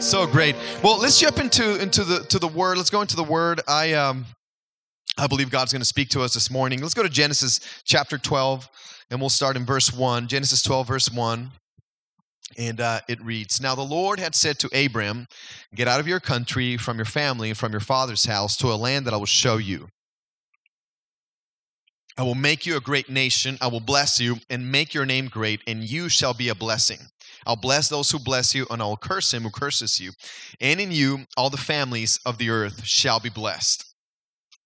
So great. Well, let's jump into into the to the word. Let's go into the word. I um I believe God's going to speak to us this morning. Let's go to Genesis chapter 12 and we'll start in verse 1. Genesis 12 verse 1. And uh, it reads Now the Lord had said to Abram, Get out of your country, from your family, and from your father's house to a land that I will show you. I will make you a great nation. I will bless you and make your name great, and you shall be a blessing. I'll bless those who bless you, and I will curse him who curses you. And in you, all the families of the earth shall be blessed.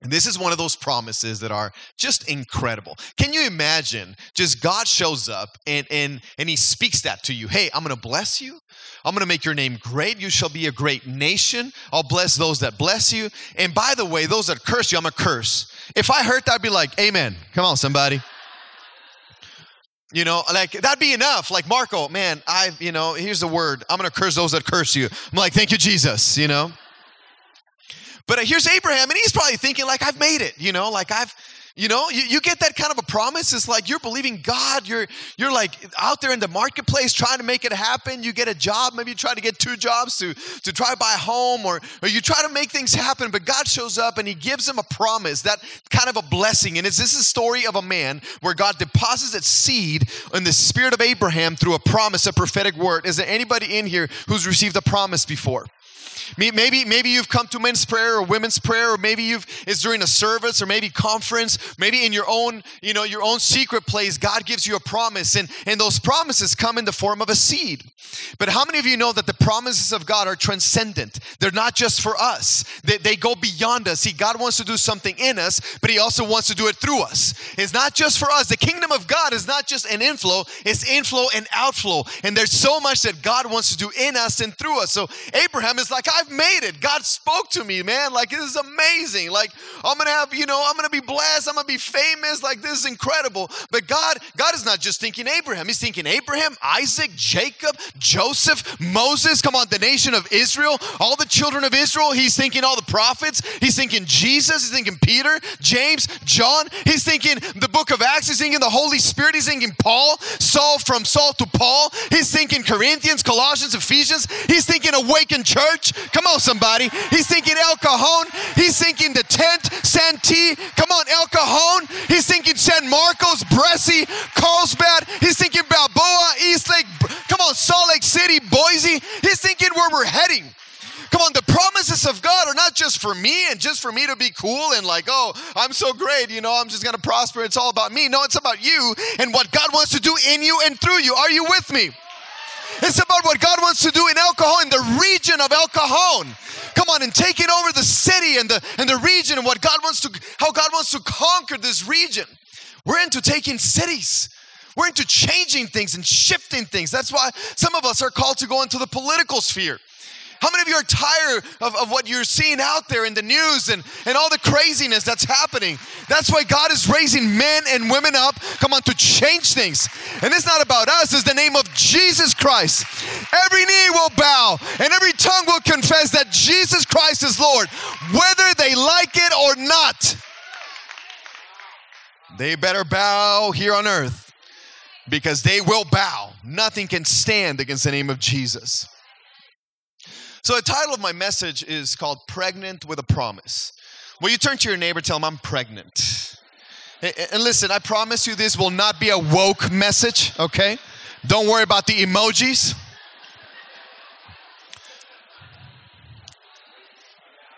And this is one of those promises that are just incredible. Can you imagine just God shows up and and and he speaks that to you. Hey, I'm going to bless you. I'm going to make your name great. You shall be a great nation. I'll bless those that bless you. And by the way, those that curse you, I'm a curse. If I heard that, I'd be like, "Amen." Come on, somebody. You know, like that'd be enough. Like Marco, man, I, you know, here's the word. I'm going to curse those that curse you. I'm like, "Thank you, Jesus," you know? But uh, here's Abraham, and he's probably thinking, like, I've made it, you know, like I've, you know, you, you get that kind of a promise. It's like you're believing God. You're you're like out there in the marketplace trying to make it happen. You get a job, maybe you try to get two jobs to to try to buy a home, or, or you try to make things happen. But God shows up and He gives him a promise, that kind of a blessing. And it's this is a story of a man where God deposits its seed in the spirit of Abraham through a promise, a prophetic word. Is there anybody in here who's received a promise before? Maybe, maybe you've come to men's prayer or women's prayer, or maybe you've it's during a service or maybe conference, maybe in your own, you know, your own secret place, God gives you a promise, and, and those promises come in the form of a seed. But how many of you know that the promises of God are transcendent? They're not just for us, they, they go beyond us. See, God wants to do something in us, but He also wants to do it through us. It's not just for us. The kingdom of God is not just an inflow, it's inflow and outflow. And there's so much that God wants to do in us and through us. So Abraham is like, I've made it. God spoke to me, man. Like, this is amazing. Like, I'm gonna have, you know, I'm gonna be blessed, I'm gonna be famous. Like, this is incredible. But God, God is not just thinking Abraham, He's thinking Abraham, Isaac, Jacob, Joseph, Moses, come on, the nation of Israel, all the children of Israel. He's thinking all the prophets. He's thinking Jesus. He's thinking Peter, James, John. He's thinking the book of Acts. He's thinking the Holy Spirit. He's thinking Paul, Saul from Saul to Paul. He's thinking Corinthians, Colossians, Ephesians. He's thinking awakened church. Come on, somebody. He's thinking El Cajon. He's thinking the tent, Santee. Come on, El Cajon. He's thinking San Marcos, Bressi, Carlsbad. He's thinking Balboa, Eastlake. Come on, Salt Lake City, Boise. He's thinking where we're heading. Come on, the promises of God are not just for me and just for me to be cool and like, oh, I'm so great, you know, I'm just gonna prosper. It's all about me. No, it's about you and what God wants to do in you and through you. Are you with me? It's about what God wants to do in El Cajon, in the region of El Cajon. Come on and taking over the city and the and the region and what God wants to how God wants to conquer this region. We're into taking cities. We're into changing things and shifting things. That's why some of us are called to go into the political sphere. How many of you are tired of, of what you're seeing out there in the news and, and all the craziness that's happening? That's why God is raising men and women up, come on, to change things. And it's not about us, it's the name of Jesus Christ. Every knee will bow and every tongue will confess that Jesus Christ is Lord, whether they like it or not. They better bow here on earth because they will bow. Nothing can stand against the name of Jesus. So, the title of my message is called Pregnant with a Promise. Will you turn to your neighbor, tell him I'm pregnant? And listen, I promise you this will not be a woke message, okay? Don't worry about the emojis.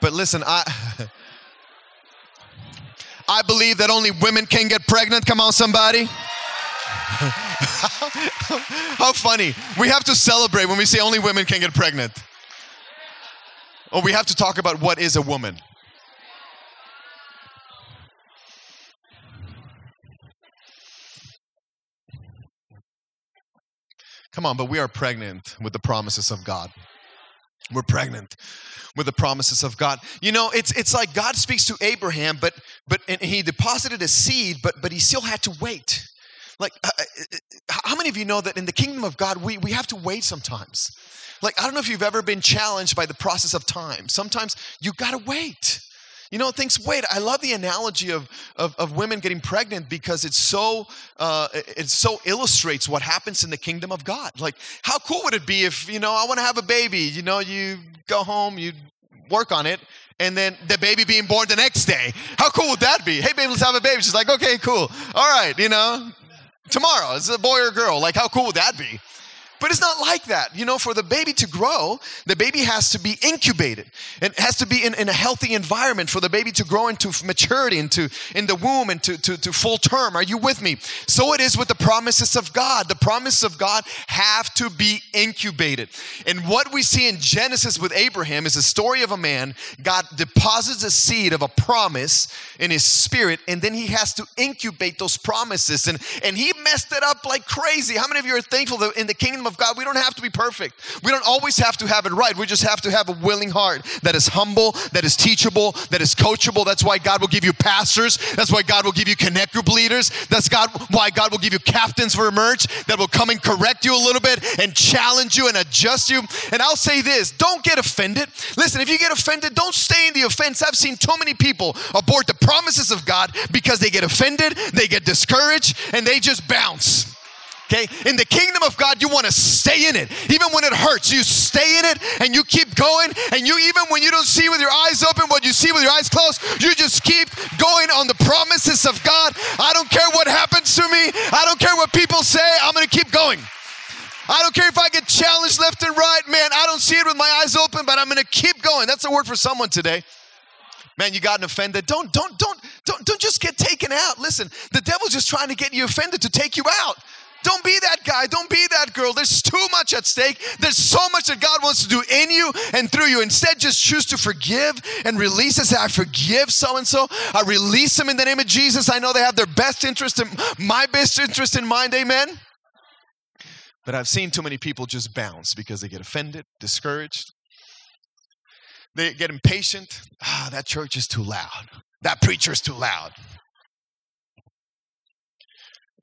But listen, I I believe that only women can get pregnant. Come on, somebody. How funny. We have to celebrate when we say only women can get pregnant. Or we have to talk about what is a woman. Come on, but we are pregnant with the promises of God. We're pregnant with the promises of God. You know, it's it's like God speaks to Abraham, but but and he deposited a seed, but but he still had to wait. Like, uh, uh, uh, how many of you know that in the kingdom of God, we, we have to wait sometimes? Like, I don't know if you've ever been challenged by the process of time. Sometimes you gotta wait. You know, things, wait, I love the analogy of, of, of women getting pregnant because it's so, uh, it so illustrates what happens in the kingdom of God. Like, how cool would it be if, you know, I want to have a baby, you know, you go home, you work on it, and then the baby being born the next day. How cool would that be? Hey, baby, let's have a baby. She's like, okay, cool. All right, you know, tomorrow, it's a boy or girl. Like, how cool would that be? But it's not like that. You know, for the baby to grow, the baby has to be incubated. It has to be in, in a healthy environment for the baby to grow into maturity, into in the womb, and to, to, to full term. Are you with me? So it is with the promises of God. The promises of God have to be incubated. And what we see in Genesis with Abraham is a story of a man. God deposits a seed of a promise in his spirit, and then he has to incubate those promises. And, and he messed it up like crazy. How many of you are thankful that in the kingdom of God, we don't have to be perfect. We don't always have to have it right. We just have to have a willing heart that is humble, that is teachable, that is coachable. That's why God will give you pastors. That's why God will give you connect group leaders. That's God why God will give you captains for emerge that will come and correct you a little bit and challenge you and adjust you. And I'll say this, don't get offended. Listen, if you get offended, don't stay in the offense. I've seen too many people abort the promises of God because they get offended, they get discouraged, and they just bounce. Okay? In the kingdom of God, you want to stay in it. Even when it hurts, you stay in it and you keep going. And you, even when you don't see with your eyes open what you see with your eyes closed, you just keep going on the promises of God. I don't care what happens to me, I don't care what people say, I'm going to keep going. I don't care if I get challenged left and right, man. I don't see it with my eyes open, but I'm going to keep going. That's a word for someone today. Man, you gotten offended. Don't, don't, don't, don't, don't just get taken out. Listen, the devil's just trying to get you offended to take you out. Don't be that guy. Don't be that girl. There's too much at stake. There's so much that God wants to do in you and through you. Instead, just choose to forgive and release and Say, I forgive so and so. I release them in the name of Jesus. I know they have their best interest in my best interest in mind. Amen. But I've seen too many people just bounce because they get offended, discouraged. They get impatient. Ah, that church is too loud. That preacher is too loud.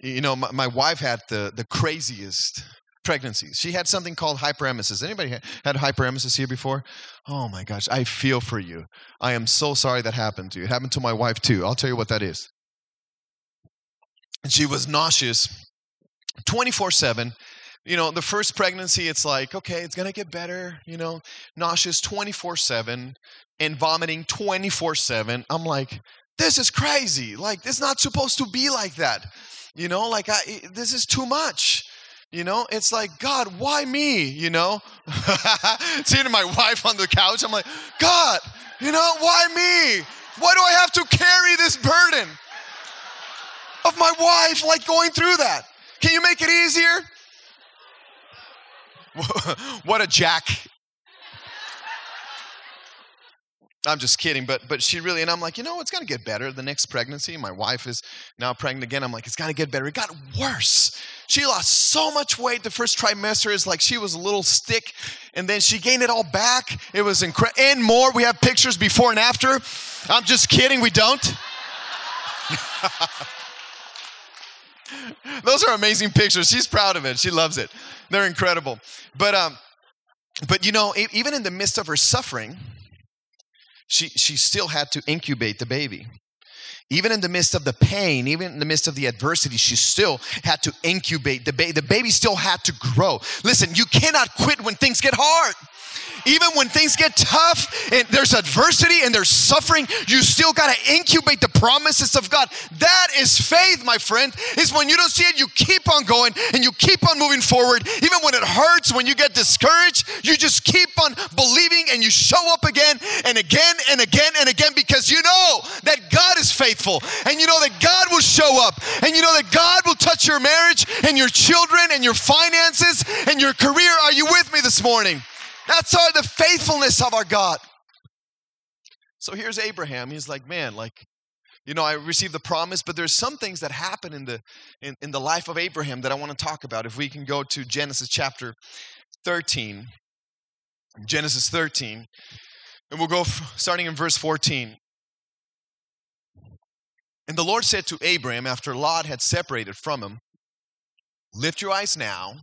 You know, my, my wife had the, the craziest pregnancies. She had something called hyperemesis. Anybody had hyperemesis here before? Oh my gosh, I feel for you. I am so sorry that happened to you. It happened to my wife too. I'll tell you what that is. She was nauseous 24 7. You know, the first pregnancy, it's like, okay, it's going to get better, you know, nauseous 24 7 and vomiting 24 7. I'm like, this is crazy. Like, it's not supposed to be like that. You know, like I, this is too much. You know, it's like, God, why me? You know, seeing my wife on the couch, I'm like, God, you know, why me? Why do I have to carry this burden of my wife, like going through that? Can you make it easier? what a jack I'm just kidding, but but she really and I'm like, you know, it's gonna get better. The next pregnancy, my wife is now pregnant again. I'm like, it's gonna get better. It got worse. She lost so much weight the first trimester. Is like she was a little stick, and then she gained it all back. It was incredible and more. We have pictures before and after. I'm just kidding. We don't. Those are amazing pictures. She's proud of it. She loves it. They're incredible. But um, but you know, even in the midst of her suffering she, she still had to incubate the baby. Even in the midst of the pain, even in the midst of the adversity, she still had to incubate the baby. The baby still had to grow. Listen, you cannot quit when things get hard. Even when things get tough and there's adversity and there's suffering, you still got to incubate the promises of God. That is faith, my friend. Is when you don't see it, you keep on going and you keep on moving forward. Even when it hurts, when you get discouraged, you just keep on believing and you show up again and again and again and again because you know that God is faithful and you know that God will show up and you know that God will touch your marriage and your children and your finances and your career. Are you with me this morning? That's our the faithfulness of our God. So here's Abraham. He's like, man, like, you know, I received the promise, but there's some things that happen in the in, in the life of Abraham that I want to talk about. If we can go to Genesis chapter 13. Genesis 13. And we'll go starting in verse 14. And the Lord said to Abraham after Lot had separated from him, Lift your eyes now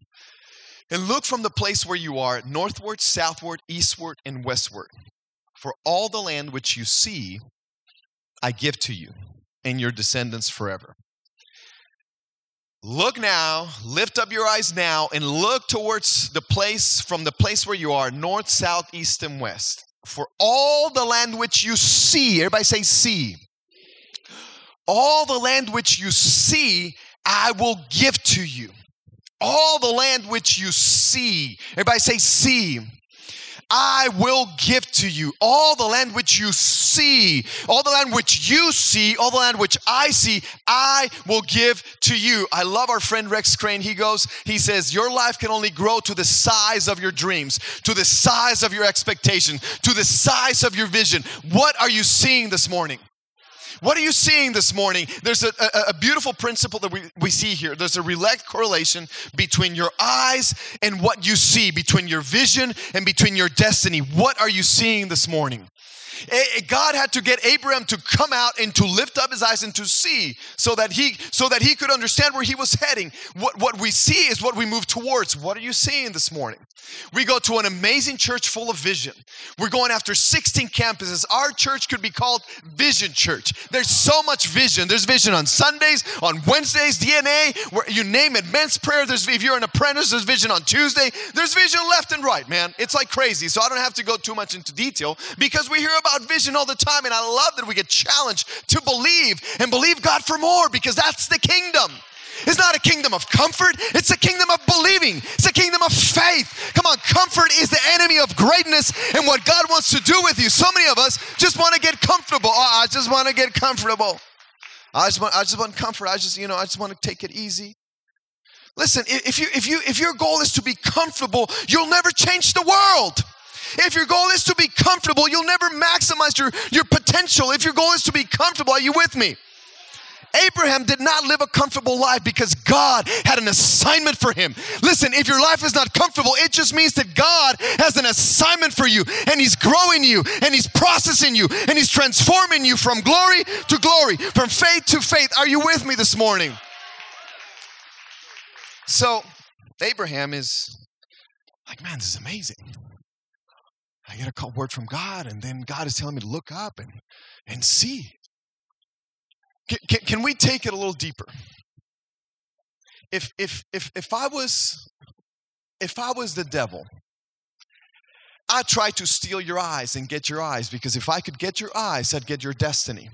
and look from the place where you are northward, southward, eastward, and westward. For all the land which you see, I give to you and your descendants forever. Look now, lift up your eyes now, and look towards the place from the place where you are north, south, east, and west. For all the land which you see, everybody say, see. All the land which you see, I will give to you. All the land which you see, everybody say, see. I will give to you all the land which you see, all the land which you see, all the land which I see, I will give to you. I love our friend Rex Crane. He goes, he says, Your life can only grow to the size of your dreams, to the size of your expectation, to the size of your vision. What are you seeing this morning? What are you seeing this morning? There's a, a, a, beautiful principle that we, we see here. There's a direct correlation between your eyes and what you see, between your vision and between your destiny. What are you seeing this morning? God had to get Abraham to come out and to lift up his eyes and to see so that he so that he could understand where he was heading. What what we see is what we move towards. What are you seeing this morning? We go to an amazing church full of vision. We're going after 16 campuses. Our church could be called Vision Church. There's so much vision. There's vision on Sundays, on Wednesdays, DNA, where you name it, men's prayer. There's if you're an apprentice, there's vision on Tuesday. There's vision left and right, man. It's like crazy. So I don't have to go too much into detail because we hear about vision all the time, and I love that we get challenged to believe and believe God for more because that's the kingdom. It's not a kingdom of comfort, it's a kingdom of believing. It's a kingdom of faith. Come on, comfort is the enemy of greatness and what God wants to do with you. So many of us just want to get comfortable. Oh, I just want to get comfortable. I just want I just want comfort. I just, you know, I just want to take it easy. Listen, if you if you if your goal is to be comfortable, you'll never change the world. If your goal is to be comfortable, you'll never maximize your, your potential. If your goal is to be comfortable, are you with me? Abraham did not live a comfortable life because God had an assignment for him. Listen, if your life is not comfortable, it just means that God has an assignment for you and He's growing you and He's processing you and He's transforming you from glory to glory, from faith to faith. Are you with me this morning? So, Abraham is like, man, this is amazing. I get a word from God, and then God is telling me to look up and, and see. Can, can, can we take it a little deeper? If, if, if, if I was if I was the devil, I'd try to steal your eyes and get your eyes because if I could get your eyes, I'd get your destiny.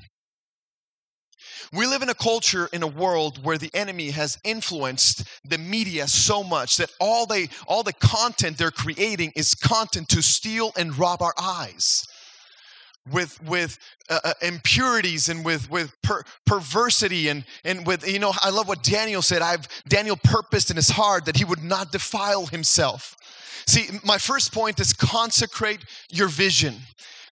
We live in a culture, in a world where the enemy has influenced the media so much that all they all the content they're creating is content to steal and rob our eyes with with uh, uh, impurities and with with per- perversity and and with you know I love what Daniel said I've Daniel purposed in his heart that he would not defile himself. See my first point is consecrate your vision.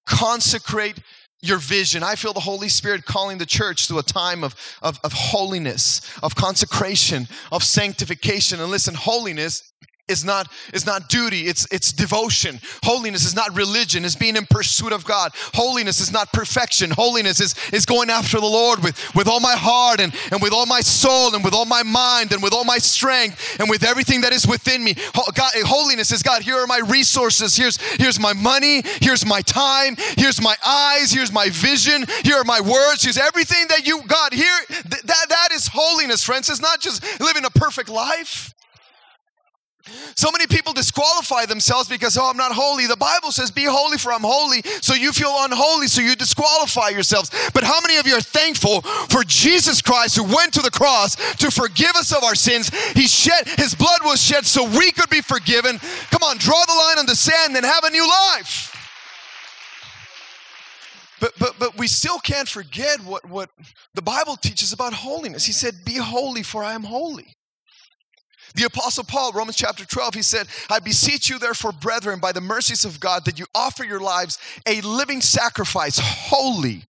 Consecrate your vision. I feel the Holy Spirit calling the church to a time of, of, of holiness, of consecration, of sanctification. And listen, holiness is not is not duty it's it's devotion. Holiness is not religion it's being in pursuit of god. Holiness is not perfection. Holiness is is going after the lord with with all my heart and and with all my soul and with all my mind and with all my strength and with everything that is within me. God holiness is god here are my resources. Here's here's my money. Here's my time. Here's my eyes. Here's my vision. Here are my words. Here's everything that you god here th- that that is holiness friends. It's not just living a perfect life so many people disqualify themselves because, oh, I'm not holy. The Bible says, be holy for I'm holy. So you feel unholy, so you disqualify yourselves. But how many of you are thankful for Jesus Christ who went to the cross to forgive us of our sins? He shed, his blood was shed so we could be forgiven. Come on, draw the line on the sand and have a new life. But, but, but we still can't forget what, what the Bible teaches about holiness. He said, Be holy, for I am holy. The Apostle Paul, Romans chapter 12, he said, I beseech you, therefore, brethren, by the mercies of God, that you offer your lives a living sacrifice, holy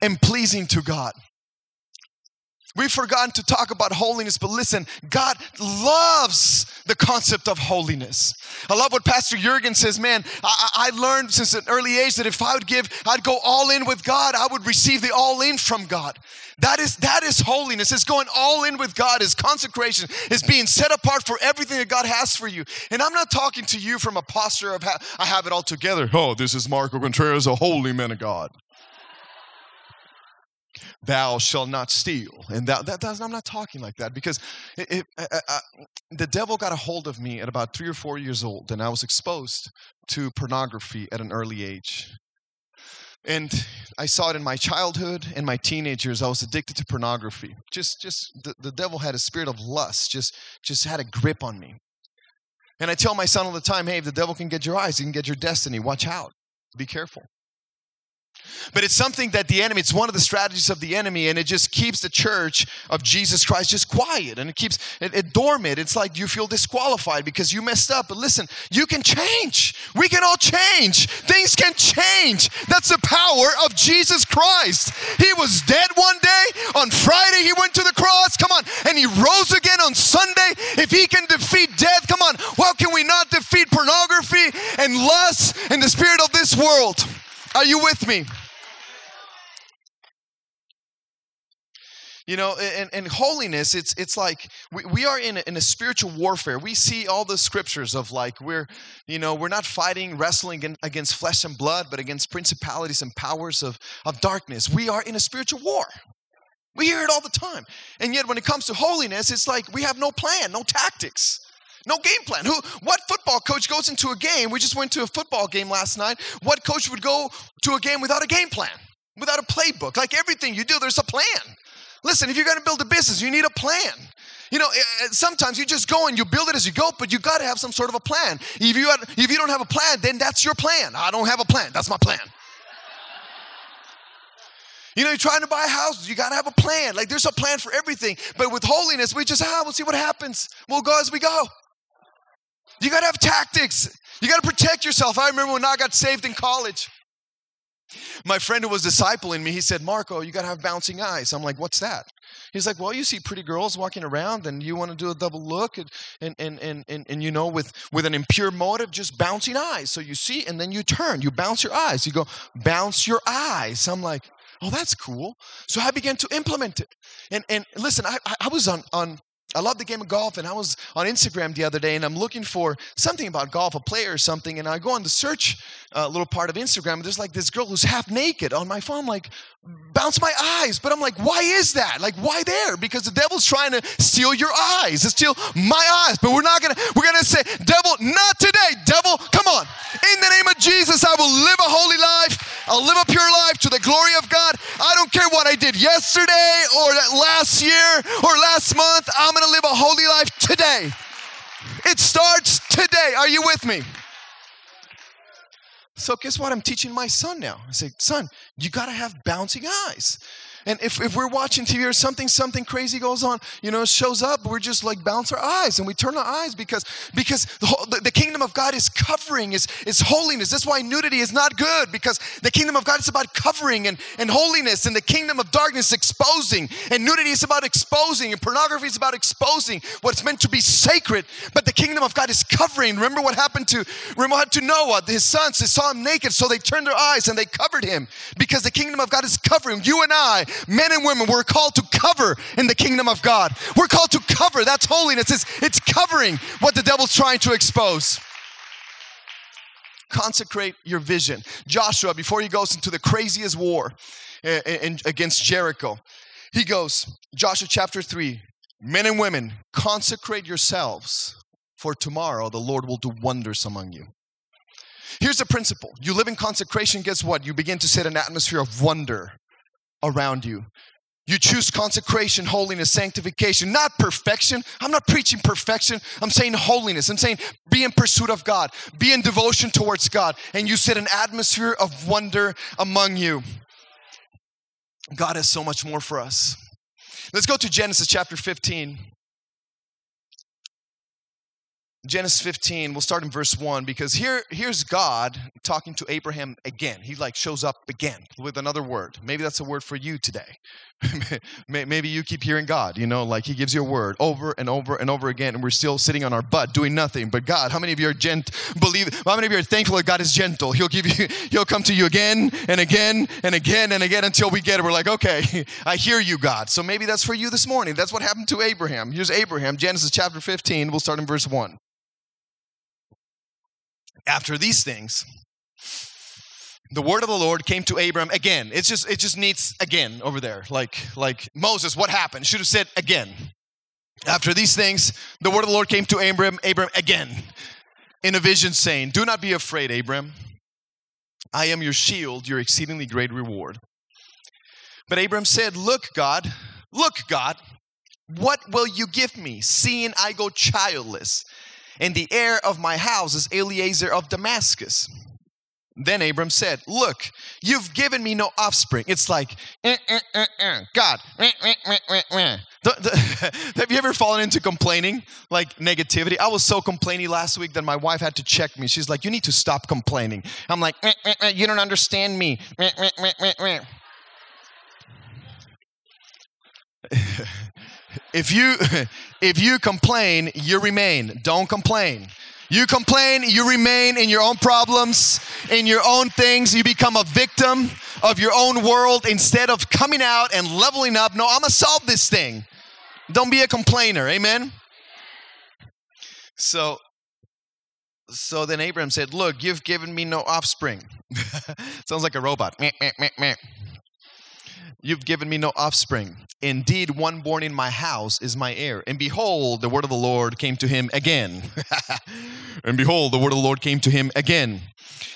and pleasing to God. We've forgotten to talk about holiness, but listen, God loves the concept of holiness. I love what Pastor Jurgen says, man. I, I learned since an early age that if I would give, I'd go all in with God, I would receive the all in from God. That is that is holiness. It's going all in with God. Is consecration. Is being set apart for everything that God has for you. And I'm not talking to you from a posture of I have it all together. Oh, this is Marco Contreras, a holy man of God thou shalt not steal. And that, that I'm not talking like that because it, it, uh, uh, uh, the devil got a hold of me at about three or four years old, and I was exposed to pornography at an early age. And I saw it in my childhood and my teenagers. I was addicted to pornography. Just, just the, the devil had a spirit of lust, just, just had a grip on me. And I tell my son all the time, hey, if the devil can get your eyes, he can get your destiny. Watch out. Be careful. But it's something that the enemy, it's one of the strategies of the enemy, and it just keeps the church of Jesus Christ just quiet and it keeps it, it, dormant. It's like you feel disqualified because you messed up. But listen, you can change. We can all change. Things can change. That's the power of Jesus Christ. He was dead one day. On Friday, he went to the cross. Come on. And he rose again on Sunday. If he can defeat death, come on. How can we not defeat pornography and lust and the spirit of this world? Are you with me? You know, and, and holiness, it's it's like we, we are in a, in a spiritual warfare. We see all the scriptures of like we're, you know, we're not fighting, wrestling against flesh and blood, but against principalities and powers of, of darkness. We are in a spiritual war. We hear it all the time. And yet when it comes to holiness, it's like we have no plan, no tactics. No game plan. Who what football coach goes into a game? We just went to a football game last night. What coach would go to a game without a game plan? Without a playbook? Like everything you do, there's a plan. Listen, if you're going to build a business, you need a plan. You know, eh, eh, sometimes you just go and you build it as you go, but you got to have some sort of a plan. If you have, if you don't have a plan, then that's your plan. I don't have a plan. That's my plan. You know, you're trying to buy a house, you got to have a plan. Like there's a plan for everything. But with holiness, we just, ah, we'll see what happens. We'll go as we go. You got to have tactics. You got to protect yourself. I remember when I got saved in college. My friend who was discipling me, he said, Marco, you got to have bouncing eyes. I'm like, what's that? He's like, well, you see pretty girls walking around and you want to do a double look and, and, and, and, and, and, you know, with, with an impure motive, just bouncing eyes. So you see, and then you turn, you bounce your eyes. You go, bounce your eyes. I'm like, oh, that's cool. So I began to implement it. And, and listen, I, I was on, on I love the game of golf, and I was on Instagram the other day, and I'm looking for something about golf, a player or something, and I go on the search uh, little part of Instagram, and there's like this girl who's half naked on my phone, like bounce my eyes. But I'm like, why is that? Like, why there? Because the devil's trying to steal your eyes, to steal my eyes. But we're not gonna, we're gonna say, devil, not today, devil, come on. In the name of Jesus, I will live a holy life. I'll live a pure life to the glory of God. I don't care what I did yesterday or last year or last month. I'm gonna live a holy life today. It starts today. Are you with me? So guess what? I'm teaching my son now. I say, son, you got to have bouncing eyes. And if, if we're watching TV or something, something crazy goes on, you know, shows up, we're just like bounce our eyes and we turn our eyes because because the, whole, the, the, kingdom of God is covering, is, is holiness. That's why nudity is not good because the kingdom of God is about covering and, and holiness and the kingdom of darkness exposing. And nudity is about exposing and pornography is about exposing what's meant to be sacred. But the kingdom of God is covering. Remember what happened to, remember to Noah, his sons, they saw him naked, so they turned their eyes and they covered him because the kingdom of God is covering. You and I men and women, we're called to cover in the kingdom of God. We're called to cover. That's holiness. It's, it's covering what the devil's trying to expose. Consecrate your vision. Joshua, before he goes into the craziest war eh, eh, against Jericho, he goes, Joshua chapter 3, men and women, consecrate yourselves, for tomorrow the Lord will do wonders among you. Here's the principle you live in consecration, guess what? You begin to set an atmosphere of wonder around you. You choose consecration, holiness, sanctification, not perfection. I'm not preaching perfection. I'm saying holiness. I'm saying be in pursuit of God, be in devotion towards God, and you set an atmosphere of wonder among you. God has so much more for us. Let's go to Genesis chapter 15. Genesis 15, we'll start in verse 1 because here here's God talking to Abraham again. He like shows up again with another word. Maybe that's a word for you today. Maybe you keep hearing God, you know, like he gives you a word over and over and over again and we're still sitting on our butt doing nothing. But God, how many of you are gent believe how many of you are thankful that God is gentle? He'll give you he'll come to you again and again and again and again until we get it. We're like, "Okay, I hear you, God." So maybe that's for you this morning. That's what happened to Abraham. Here's Abraham, Genesis chapter 15. We'll start in verse 1 after these things the word of the lord came to abram again. It's just it just needs again over there. Like like moses what happened? Should have said again. After these things the word of the lord came to abram abram again in a vision saying do not be afraid abram. I am your shield your exceedingly great reward. But abram said look god look god what will you give me seeing i go childless and the heir of my house is Eliezer of Damascus. Then Abram said, Look, you've given me no offspring. It's like, eh, eh, eh, eh God. Eh, eh, have you ever fallen into complaining, like negativity? I was so complainy last week that my wife had to check me. She's like, You need to stop complaining. I'm like, You don't understand me. if you if you complain, you remain. Don't complain. You complain, you remain in your own problems, in your own things. You become a victim of your own world instead of coming out and leveling up. No, I'm gonna solve this thing. Don't be a complainer. Amen. So so then Abraham said, Look, you've given me no offspring. Sounds like a robot. You've given me no offspring. Indeed, one born in my house is my heir. And behold, the word of the Lord came to him again. and behold, the word of the Lord came to him again,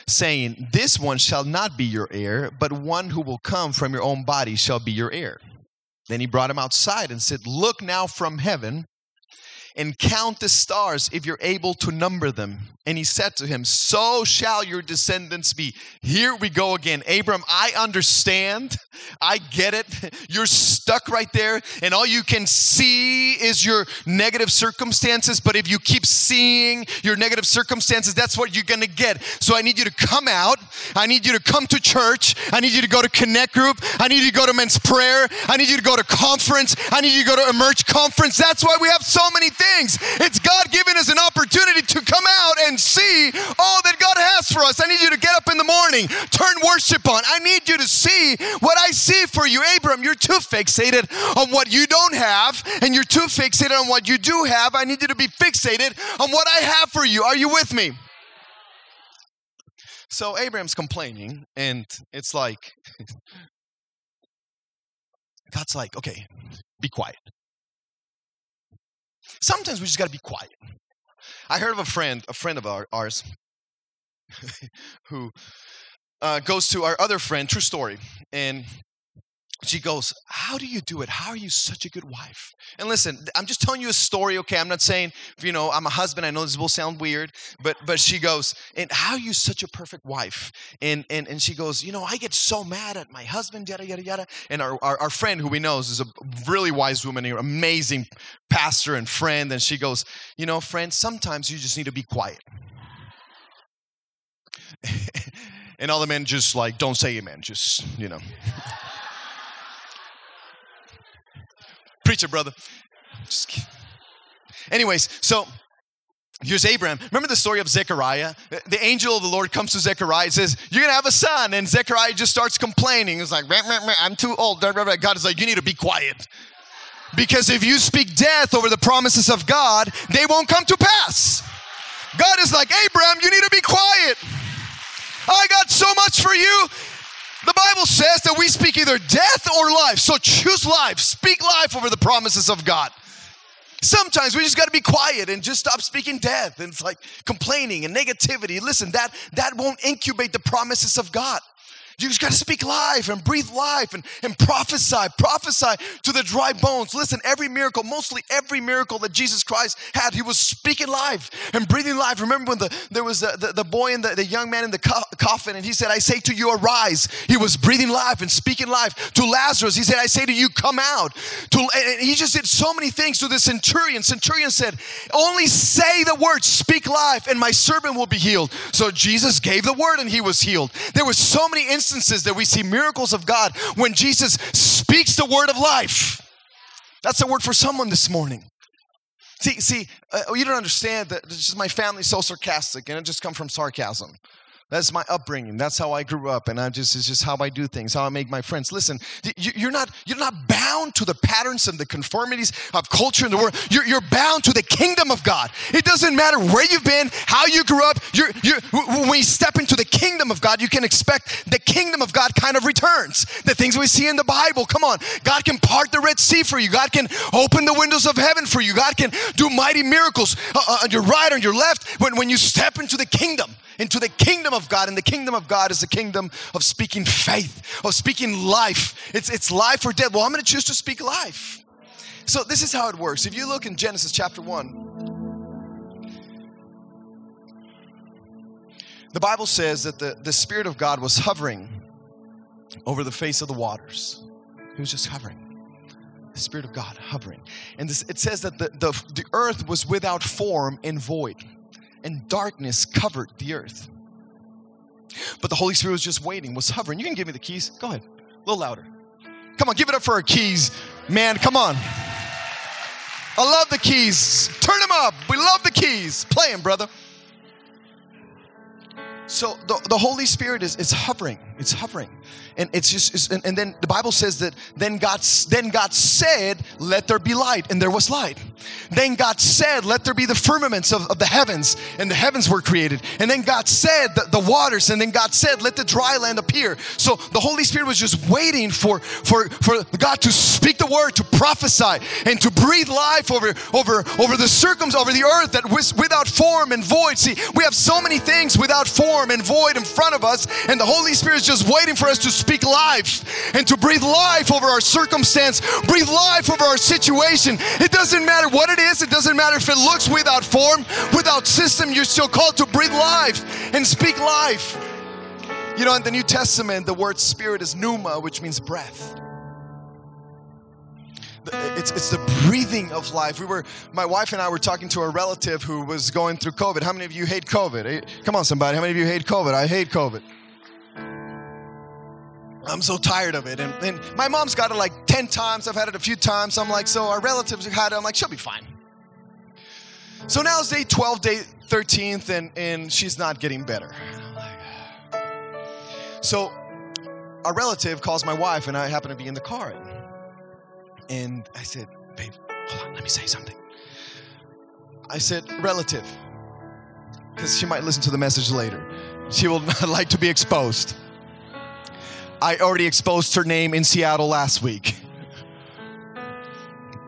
saying, This one shall not be your heir, but one who will come from your own body shall be your heir. Then he brought him outside and said, Look now from heaven and count the stars if you're able to number them. And he said to him, So shall your descendants be. Here we go again. Abram, I understand. I get it. You're stuck right there, and all you can see is your negative circumstances. But if you keep seeing your negative circumstances, that's what you're going to get. So I need you to come out. I need you to come to church. I need you to go to Connect Group. I need you to go to men's prayer. I need you to go to conference. I need you to go to Emerge Conference. That's why we have so many things. It's God giving us an opportunity to come out and see all that God has for us. I need you to get up in the morning, turn worship on. I need you to see what I see for you. Abram, you're too fixated on what you don't have, and you're too fixated on what you do have. I need you to be fixated on what I have for you. Are you with me? So Abraham's complaining, and it's like, God's like, okay, be quiet. Sometimes we just got to be quiet. I heard of a friend, a friend of our, ours, who uh, goes to our other friend, true story, and she goes, How do you do it? How are you such a good wife? And listen, I'm just telling you a story, okay? I'm not saying, you know, I'm a husband. I know this will sound weird, but but she goes, And how are you such a perfect wife? And and and she goes, You know, I get so mad at my husband, yada, yada, yada. And our, our, our friend who we know is a really wise woman, an amazing pastor and friend. And she goes, You know, friend, sometimes you just need to be quiet. and all the men just like, Don't say amen, just, you know. Preacher, brother. Anyways, so here's Abraham. Remember the story of Zechariah? The angel of the Lord comes to Zechariah and says, You're going to have a son. And Zechariah just starts complaining. He's like, I'm too old. God is like, You need to be quiet. Because if you speak death over the promises of God, they won't come to pass. God is like, Abraham, you need to be quiet. I got so much for you. The Bible says that we speak either death or life. So choose life. Speak life over the promises of God. Sometimes we just got to be quiet and just stop speaking death. And it's like complaining and negativity. Listen, that that won't incubate the promises of God. You just got to speak life and breathe life and, and prophesy, prophesy to the dry bones. Listen, every miracle, mostly every miracle that Jesus Christ had, he was speaking life and breathing life. Remember when the, there was the, the, the boy and the, the young man in the co- coffin and he said, I say to you, arise. He was breathing life and speaking life. To Lazarus, he said, I say to you, come out. To, he just did so many things to the centurion. Centurion said, only say the word, speak life, and my servant will be healed. So Jesus gave the word and he was healed. There were so many instances that we see miracles of God when Jesus speaks the word of life. That's a word for someone this morning. See, see, uh, you don't understand that just my family's so sarcastic, and it just comes from sarcasm. That's my upbringing. That's how I grew up, and I just it's just how I do things, how I make my friends. Listen, you're not you're not bound to the patterns and the conformities of culture in the world. You're, you're bound to the kingdom of God. It doesn't matter where you've been, how you grew up. You're, you're, when you step into the kingdom of God, you can expect the kingdom of God kind of returns. The things we see in the Bible. Come on, God can part the Red Sea for you. God can open the windows of heaven for you. God can do mighty miracles uh, uh on your right, on your left. When when you step into the kingdom into the kingdom of God. And the kingdom of God is the kingdom of speaking faith, of speaking life. It's, it's life or death. Well, I'm going to choose to speak life. So this is how it works. If you look in Genesis chapter 1, the Bible says that the, the Spirit of God was hovering over the face of the waters. He was just hovering. The Spirit of God hovering. And this, it says that the, the, the earth was without form and void and darkness covered the earth. But the Holy Spirit was just waiting, was hovering. You can give me the keys. Go ahead. A little louder. Come on, give it up for our keys. Man, come on. I love the keys. Turn them up. We love the keys. Play them, brother. So the, the Holy Spirit is, is hovering. It's hovering. And it's just, it's, and, and, then the Bible says that then God, then God said, let there be light. And there was light. Then God said, let there be the firmaments of, of the heavens. And the heavens were created. And then God said, the, the waters. And then God said, let the dry land appear. So the Holy Spirit was just waiting for, for, for God to speak the word, to prophesy, and to breathe life over, over, over the circums, over the earth that was without form and void. See, we have so many things without form and void in front of us. And the Holy Spirit is just waiting for us to speak life and to breathe life over our circumstance, breathe life over our situation. It doesn't matter what it is, it doesn't matter if it looks without form, without system, you're still called to breathe life and speak life. You know, in the New Testament, the word spirit is pneuma, which means breath. It's, it's the breathing of life. We were, my wife and I were talking to a relative who was going through COVID. How many of you hate COVID? Come on, somebody. How many of you hate COVID? I hate COVID. I'm so tired of it. And, and my mom's got it like 10 times. I've had it a few times. I'm like, so our relatives have had it. I'm like, she'll be fine. So now it's day 12, day 13th, and, and she's not getting better. So our relative calls my wife, and I happen to be in the car. And I said, babe, hold on, let me say something. I said, relative, because she might listen to the message later. She will not like to be exposed. I already exposed her name in Seattle last week.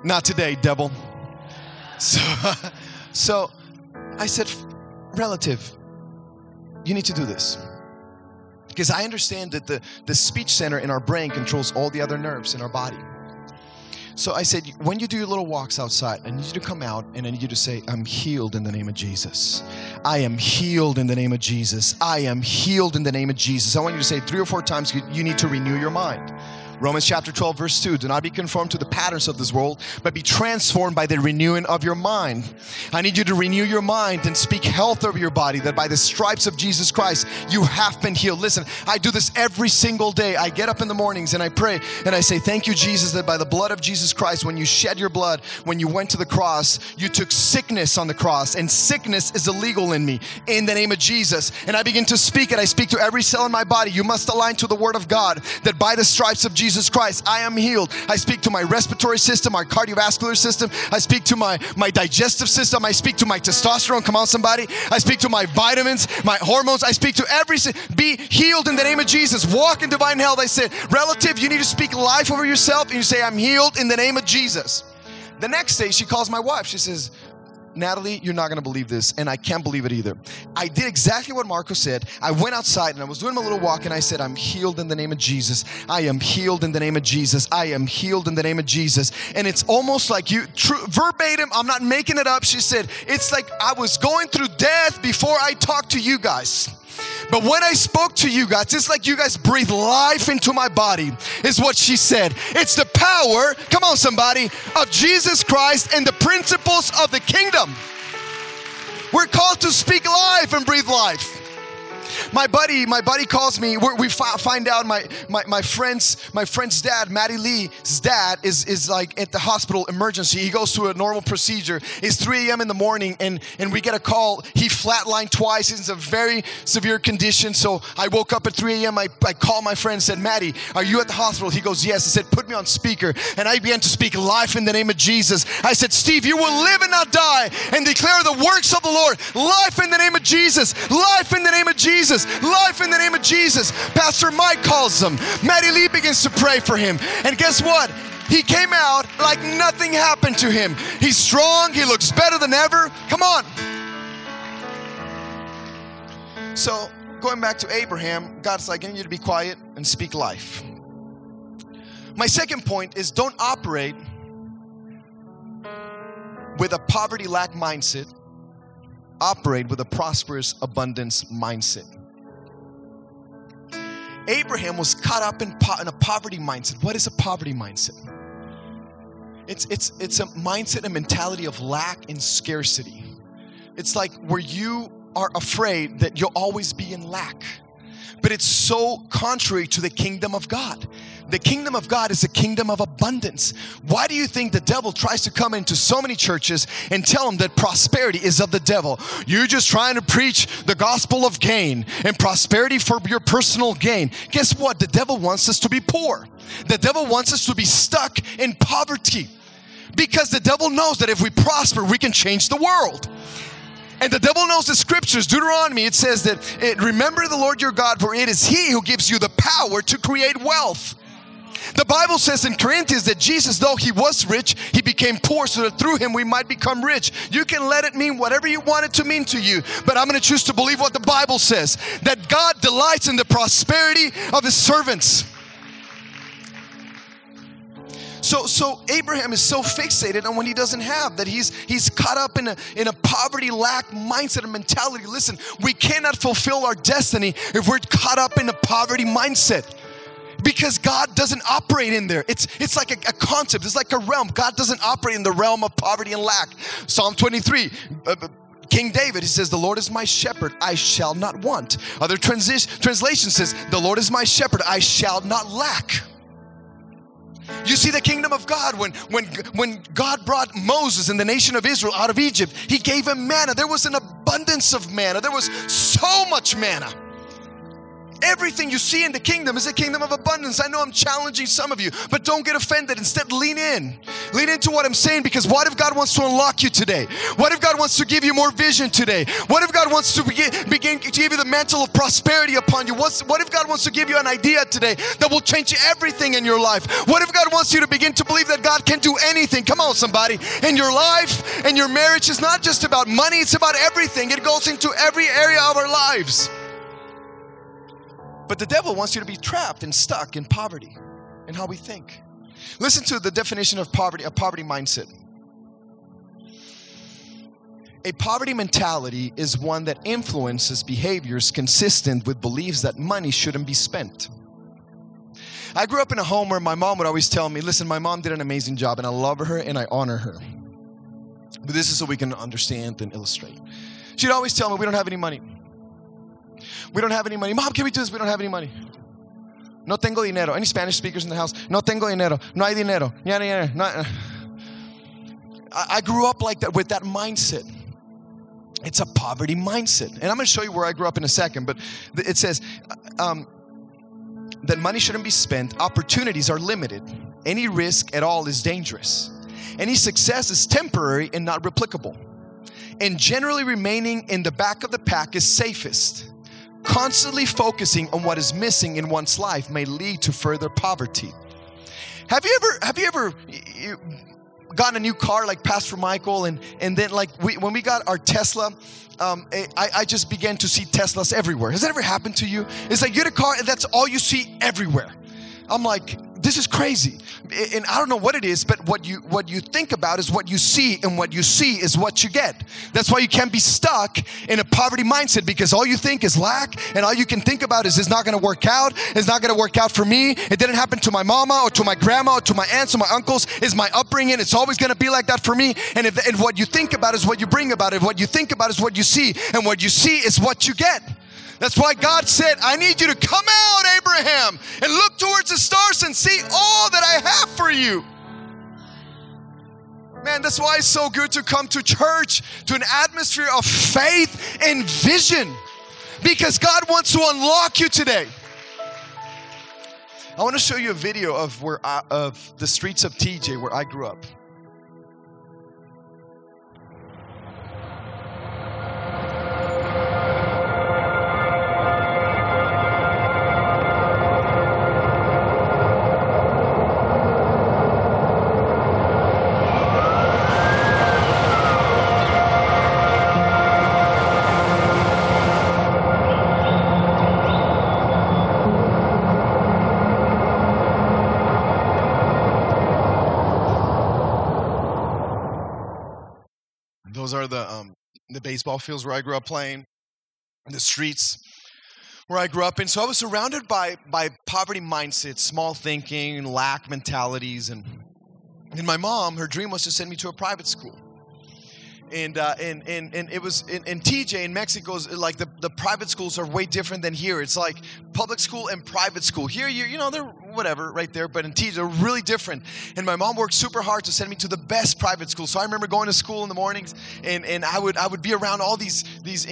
Not today, devil. So, so I said, relative, you need to do this. Because I understand that the, the speech center in our brain controls all the other nerves in our body. So I said, when you do your little walks outside, I need you to come out and I need you to say, I'm healed in the name of Jesus. I am healed in the name of Jesus. I am healed in the name of Jesus. I want you to say three or four times, you need to renew your mind. Romans chapter 12, verse 2 Do not be conformed to the patterns of this world, but be transformed by the renewing of your mind. I need you to renew your mind and speak health over your body, that by the stripes of Jesus Christ, you have been healed. Listen, I do this every single day. I get up in the mornings and I pray and I say, Thank you, Jesus, that by the blood of Jesus Christ, when you shed your blood, when you went to the cross, you took sickness on the cross, and sickness is illegal in me in the name of Jesus. And I begin to speak and I speak to every cell in my body. You must align to the word of God, that by the stripes of Jesus, Jesus Christ, I am healed. I speak to my respiratory system, my cardiovascular system. I speak to my, my digestive system. I speak to my testosterone. Come on, somebody. I speak to my vitamins, my hormones. I speak to every, be healed in the name of Jesus. Walk in divine health. I said, relative, you need to speak life over yourself and you say, I'm healed in the name of Jesus. The next day, she calls my wife. She says, Natalie, you're not going to believe this, and I can't believe it either. I did exactly what Marco said. I went outside and I was doing my little walk, and I said, I'm healed in the name of Jesus. I am healed in the name of Jesus. I am healed in the name of Jesus. And it's almost like you, verbatim, I'm not making it up. She said, It's like I was going through death before I talked to you guys. But when I spoke to you guys, it's like you guys breathe life into my body, is what she said. It's the power, come on, somebody, of Jesus Christ and the principles of the kingdom. We're called to speak life and breathe life. My buddy, my buddy calls me. we find out my, my my friend's my friend's dad, Maddie Lee's dad, is is like at the hospital emergency. He goes through a normal procedure. It's 3 a.m. in the morning, and and we get a call. He flatlined twice. He's in a very severe condition. So I woke up at 3 a.m. I, I called my friend, and said, Maddie, are you at the hospital? He goes, Yes. I said, Put me on speaker, and I began to speak life in the name of Jesus. I said, Steve, you will live and not die, and declare the works of the Lord. Life in the name of Jesus. Life in the name of Jesus. Life in the name of Jesus. Pastor Mike calls him. Natalie begins to pray for him. And guess what? He came out like nothing happened to him. He's strong. He looks better than ever. Come on. So, going back to Abraham, God's like, I need you to be quiet and speak life. My second point is don't operate with a poverty lack mindset operate with a prosperous abundance mindset. Abraham was caught up in, po- in, a poverty mindset. What is a poverty mindset? It's, it's, it's a mindset, and mentality of lack and scarcity. It's like where you are afraid that you'll always be in lack. But it's so contrary to the kingdom of God. The kingdom of God is a kingdom of abundance. Why do you think the devil tries to come into so many churches and tell them that prosperity is of the devil? You're just trying to preach the gospel of gain and prosperity for your personal gain. Guess what? The devil wants us to be poor. The devil wants us to be stuck in poverty because the devil knows that if we prosper, we can change the world. And the devil knows the scriptures. Deuteronomy, it says that it, remember the Lord your God, for it is He who gives you the power to create wealth. The Bible says in Corinthians that Jesus, though he was rich, he became poor so that through him we might become rich. You can let it mean whatever you want it to mean to you, but I'm going to choose to believe what the Bible says that God delights in the prosperity of his servants. So, so Abraham is so fixated on what he doesn't have that he's he's caught up in a in a poverty lack mindset and mentality. Listen, we cannot fulfill our destiny if we're caught up in a poverty mindset because God doesn't operate in there. It's, it's like a, a, concept, it's like a realm. God doesn't operate in the realm of poverty and lack. Psalm 23. Uh, uh King David, he says, The Lord is my shepherd, I shall not want. Other transi- translation says, The Lord is my shepherd, I shall not lack. You see the kingdom of God when when when God brought Moses and the nation of Israel out of Egypt, he gave him manna. There was an abundance of manna. There was so much manna. Everything you see in the kingdom is a kingdom of abundance. I know I'm challenging some of you, but don't get offended. Instead, lean in. Lean into what I'm saying because what if God wants to unlock you today? What if God wants to give you more vision today? What if God wants to begin, begin to give you the mantle of prosperity upon you? What's, what if God wants to give you an idea today that will change everything in your life? What if God wants you to begin to believe that God can do anything? Come on, somebody. In your life and your marriage is not just about money, it's about everything. It goes into every area of our lives. But the devil wants you to be trapped and stuck in poverty and how we think. Listen to the definition of poverty, a poverty mindset. A poverty mentality is one that influences behaviors consistent with beliefs that money shouldn't be spent. I grew up in a home where my mom would always tell me, listen, my mom did an amazing job and I love her and I honor her. But this is so we can understand and illustrate. She'd always tell me, we don't have any money. We don't have any money. Mom, can we do this? We don't have any money. No tengo dinero. Any Spanish speakers in the house? No tengo dinero. No hay dinero. No. I grew up like that with that mindset. It's a poverty mindset. And I'm going to show you where I grew up in a second, but it says um, that money shouldn't be spent, opportunities are limited, any risk at all is dangerous, any success is temporary and not replicable, and generally remaining in the back of the pack is safest. Constantly focusing on what is missing in one's life may lead to further poverty. Have you ever have you ever gotten a new car like Pastor Michael, and and then like we, when we got our Tesla, um, I, I just began to see Teslas everywhere. Has that ever happened to you? It's like you get a car and that's all you see everywhere. I'm like, this is crazy and i don't know what it is but what you what you think about is what you see and what you see is what you get that's why you can't be stuck in a poverty mindset because all you think is lack and all you can think about is it's not going to work out it's not going to work out for me it didn't happen to my mama or to my grandma or to my aunts or my uncles is my upbringing it's always going to be like that for me and if and what you think about is what you bring about it what you think about is what you see and what you see is what you get that's why God said, I need you to come out, Abraham, and look towards the stars and see all that I have for you. Man, that's why it's so good to come to church, to an atmosphere of faith and vision, because God wants to unlock you today. I want to show you a video of where I, of the streets of TJ where I grew up. Are the um, the baseball fields where I grew up playing, the streets where I grew up in. So I was surrounded by by poverty mindsets, small thinking, lack mentalities, and and my mom, her dream was to send me to a private school. And, uh, and, and, and it was in, in TJ in Mexico, like the, the private schools are way different than here. It's like public school and private school. Here, you, you know, they're whatever right there, but in TJ, they're really different. And my mom worked super hard to send me to the best private school. So I remember going to school in the mornings and, and I, would, I would be around all these, these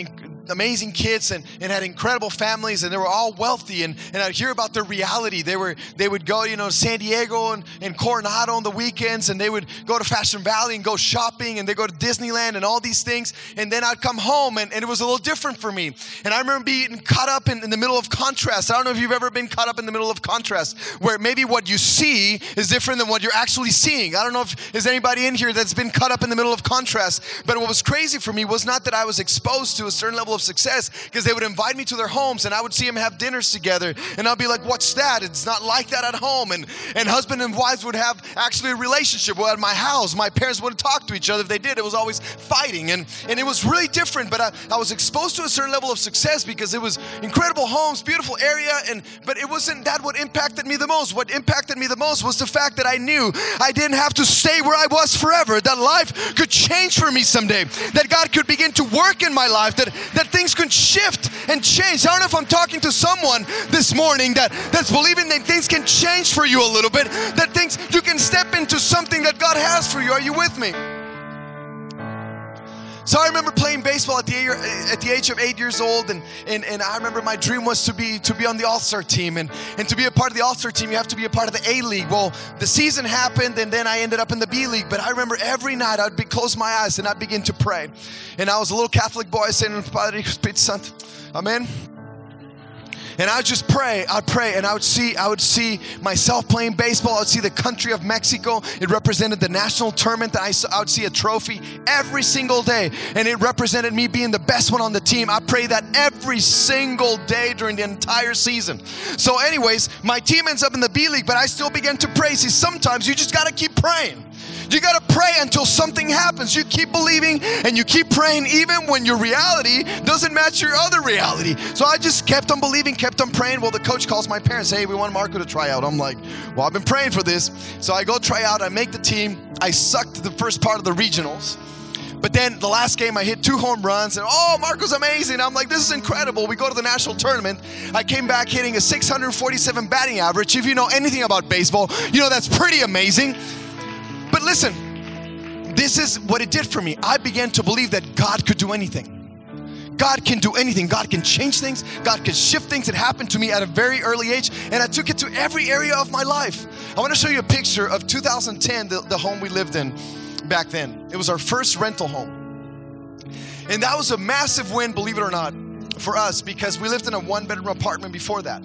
amazing kids and, and had incredible families and they were all wealthy and, and I'd hear about their reality. They were they would go, you know, San Diego and, and Coronado on the weekends and they would go to Fashion Valley and go shopping and they go to Disneyland and all these things. And then I'd come home and, and it was a little different for me. And I remember being caught up in, in the middle of contrast. I don't know if you've ever been caught up in the middle of contrast where maybe what you see is different than what you're actually seeing. I don't know if there's anybody in here that's been caught up in the middle of contrast. But what was crazy for me was not that I was exposed to a certain level of success because they would invite me to their homes and I would see them have dinners together and I'd be like, what's that? It's not like that at home. And, and husband and wives would have actually a relationship. Well, at my house, my parents wouldn't talk to each other. If they did, it was always fighting. And, and it was really different, but I, I was exposed to a certain level of success because it was incredible homes, beautiful area. And, but it wasn't that what impacted me the most. What impacted me the most was the fact that I knew I didn't have to stay where I was forever, that life could change for me someday, that God could begin to work in my life, that, that that things can shift and change. I don't know if I'm talking to someone this morning that, that's believing that things can change for you a little bit, that things you can step into something that God has for you. Are you with me? So I remember playing baseball at the at the age of eight years old, and, and, and I remember my dream was to be to be on the All Star team, and, and to be a part of the All Star team, you have to be a part of the A League. Well, the season happened, and then I ended up in the B League. But I remember every night I'd be close my eyes and I'd begin to pray, and I was a little Catholic boy saying, "Padre Amen." And I would just pray, I'd pray, and I would see, I would see myself playing baseball. I would see the country of Mexico. It represented the national tournament. That I, saw, I would see a trophy every single day, and it represented me being the best one on the team. I pray that every single day during the entire season. So, anyways, my team ends up in the B League, but I still began to pray. See, sometimes you just got to keep praying. You got to pray until something happens. You keep believing and you keep praying even when your reality doesn't match your other reality. So I just kept on believing, kept on praying. Well, the coach calls my parents, hey, we want Marco to try out. I'm like, well, I've been praying for this. So I go try out, I make the team. I sucked the first part of the regionals. But then the last game, I hit two home runs, and oh, Marco's amazing. I'm like, this is incredible. We go to the national tournament. I came back hitting a 647 batting average. If you know anything about baseball, you know that's pretty amazing. But listen, this is what it did for me. I began to believe that God could do anything. God can do anything. God can change things. God can shift things. It happened to me at a very early age, and I took it to every area of my life. I want to show you a picture of 2010, the, the home we lived in back then. It was our first rental home. And that was a massive win, believe it or not, for us because we lived in a one bedroom apartment before that.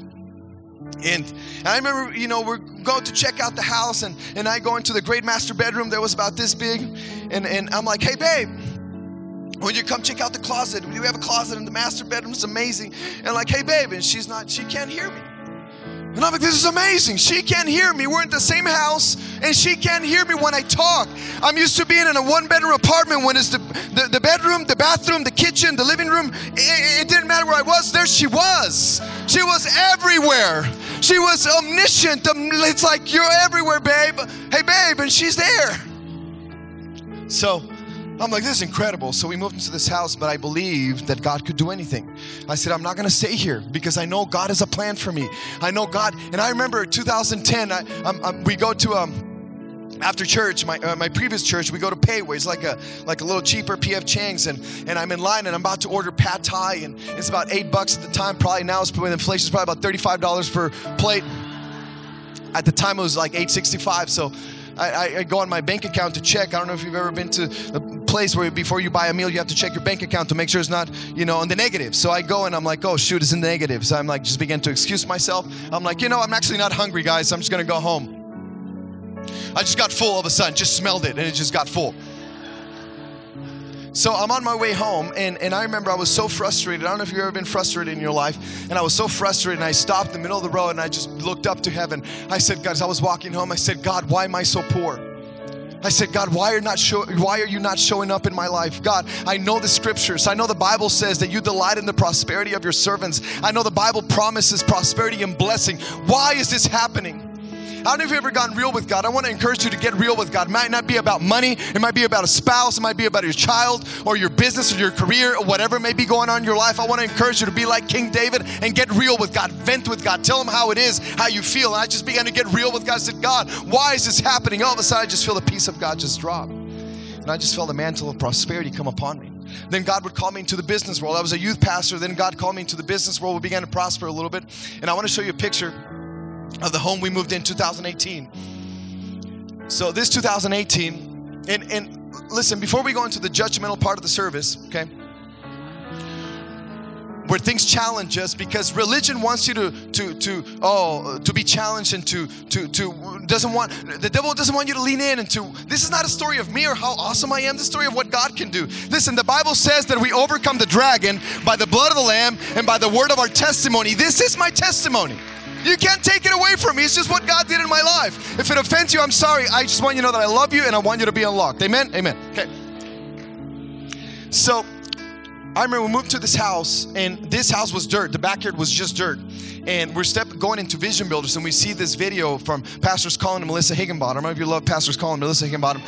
And, and I remember, you know, we're going to check out the house, and, and I go into the great master bedroom that was about this big. And, and I'm like, hey, babe, when you come check out the closet, we have a closet in the master bedroom. It's amazing. And like, hey, babe, and she's not, she can't hear me. And I'm like, this is amazing. She can't hear me. We're in the same house, and she can't hear me when I talk. I'm used to being in a one bedroom apartment when it's the, the, the bedroom, the bathroom, the kitchen, the living room. It, it, didn't matter where I was, there she was. She was everywhere. She was omniscient. Um, it's like, you're everywhere, babe. Hey, babe, and she's there. So, I'm like, this is incredible. So we moved into this house, but I believed that God could do anything. I said, I'm not going to stay here because I know God has a plan for me. I know God. And I remember 2010, I, I'm, I'm, we go to, um, after church, my, uh, my previous church, we go to Pei Wei. It's like a like a little cheaper PF Chang's, and, and I'm in line and I'm about to order pad thai, and it's about eight bucks at the time. Probably now it's with inflation, it's probably about thirty-five dollars per plate. At the time, it was like eight sixty-five. So I, I, go on my bank account to check. I don't know if you've ever been to a place where before you buy a meal, you have to check your bank account to make sure it's not, you know, on the negative. So I go and I'm like, oh, shoot, it's in the negative. So I'm like, just begin to excuse myself. I'm like, you know, I'm actually not hungry, guys. I'm just going to go home. I just got full all of a sudden, just smelled it, and it just got full. So I'm on my way home, and, and I remember I was so frustrated. I don't know if you've ever been frustrated in your life. And I was so frustrated, and I stopped in the middle of the road and I just looked up to heaven. I said, God, as I was walking home, I said, God, why am I so poor? I said, God, why are not show, why are you not showing up in my life? God, I know the scriptures. I know the Bible says that you delight in the prosperity of your servants. I know the Bible promises prosperity and blessing. Why is this happening? I don't know if you've ever gotten real with God. I want to encourage you to get real with God. It might not be about money, it might be about a spouse, it might be about your child or your business or your career or whatever may be going on in your life. I want to encourage you to be like King David and get real with God. Vent with God. Tell him how it is, how you feel. And I just began to get real with God. I said, God, why is this happening? All of a sudden, I just feel the peace of God just drop. And I just felt the mantle of prosperity come upon me. Then God would call me into the business world. I was a youth pastor. Then God called me into the business world. We began to prosper a little bit. And I want to show you a picture of the home we moved in 2018. So this 2018, and, and listen, before we go into the judgmental part of the service, okay, where things challenge us because religion wants you to to to oh to be challenged and to to to doesn't want the devil doesn't want you to lean in and to this is not a story of me or how awesome I am. the story of what God can do. Listen, the Bible says that we overcome the dragon by the blood of the lamb and by the word of our testimony. This is my testimony. You can't take it away from me. It's just what God did in my life. If it offends you, I'm sorry. I just want you to know that I love you and I want you to be unlocked. Amen? Amen. Okay. So, I remember we moved to this house, and this house was dirt. The backyard was just dirt. And we're step, going into Vision Builders, and we see this video from Pastors Colin and Melissa Higginbottom. I don't know if you love Pastors Colin and Melissa Higginbottom.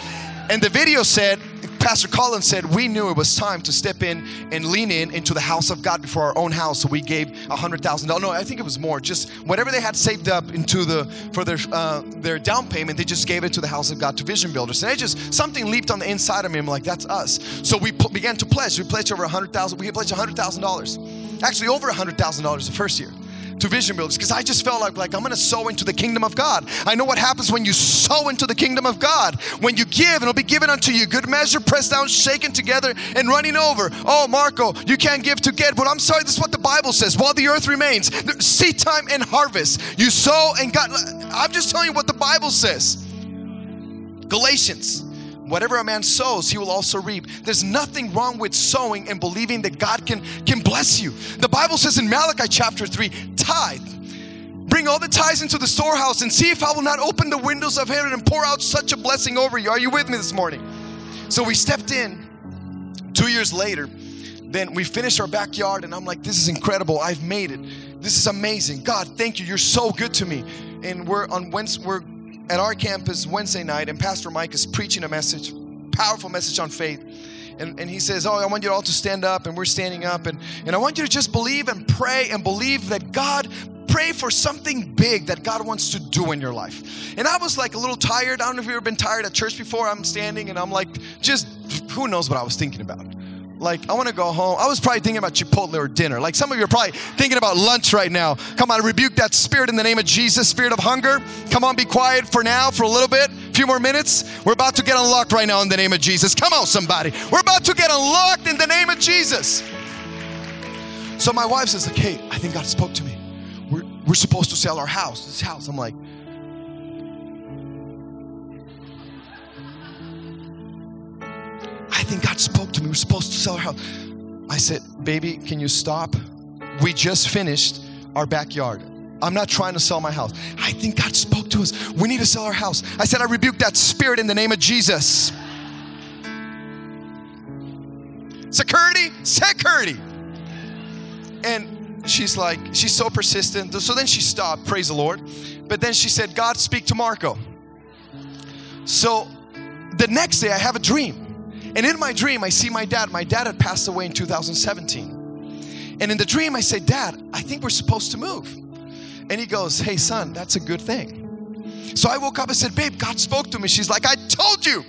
And the video said, Pastor Colin said, we knew it was time to step in and lean in into the house of God before our own house. So we gave a hundred thousand dollars. No, I think it was more. Just whatever they had saved up into the for their uh, their down payment, they just gave it to the house of God to Vision Builders. And it just something leaped on the inside of me. I'm like, that's us. So we began to pledge. We pledged over a hundred thousand. We pledged a hundred thousand dollars. Actually, over a hundred thousand dollars the first year to vision builders because I just felt like, like I'm going to sow into the kingdom of God. I know what happens when you sow into the kingdom of God. When you give, it'll be given unto you. Good measure, pressed down, shaken together, and running over. Oh, Marco, you can't give to get. But I'm sorry, this is what the Bible says. While the earth remains, seed time and harvest. You sow and God. I'm just telling you what the Bible says. Galatians whatever a man sows he will also reap. There's nothing wrong with sowing and believing that god can can bless you. The bible says in malachi chapter 3 tithe. Bring all the tithes into the storehouse and see if i will not open the windows of heaven and pour out such a blessing over you. Are you with me this morning? So we stepped in two years later. Then we finished our backyard and i'm like this is incredible. I've made it. This is amazing. God thank you. You're so good to me. And we're on wednesday we're at our campus Wednesday night, and Pastor Mike is preaching a message, powerful message on faith. And, and he says, Oh, I want you all to stand up, and we're standing up, and, and I want you to just believe and pray and believe that God pray for something big that God wants to do in your life. And I was like a little tired. I don't know if you've ever been tired at church before. I'm standing and I'm like, just who knows what I was thinking about. Like, I want to go home. I was probably thinking about Chipotle or dinner. Like, some of you are probably thinking about lunch right now. Come on, rebuke that spirit in the name of Jesus, spirit of hunger. Come on, be quiet for now, for a little bit, a few more minutes. We're about to get unlocked right now in the name of Jesus. Come on, somebody. We're about to get unlocked in the name of Jesus. So my wife says, like, hey, I think God spoke to me. We're, we're supposed to sell our house, this house. I'm like, I think God spoke to me. We're supposed to sell our house. I said, Baby, can you stop? We just finished our backyard. I'm not trying to sell my house. I think God spoke to us. We need to sell our house. I said, I rebuke that spirit in the name of Jesus. Security, security. And she's like, she's so persistent. So then she stopped, praise the Lord. But then she said, God, speak to Marco. So the next day, I have a dream. And in my dream, I see my dad. My dad had passed away in 2017. And in the dream, I say, Dad, I think we're supposed to move. And he goes, Hey, son, that's a good thing. So I woke up and said, Babe, God spoke to me. She's like, I told you.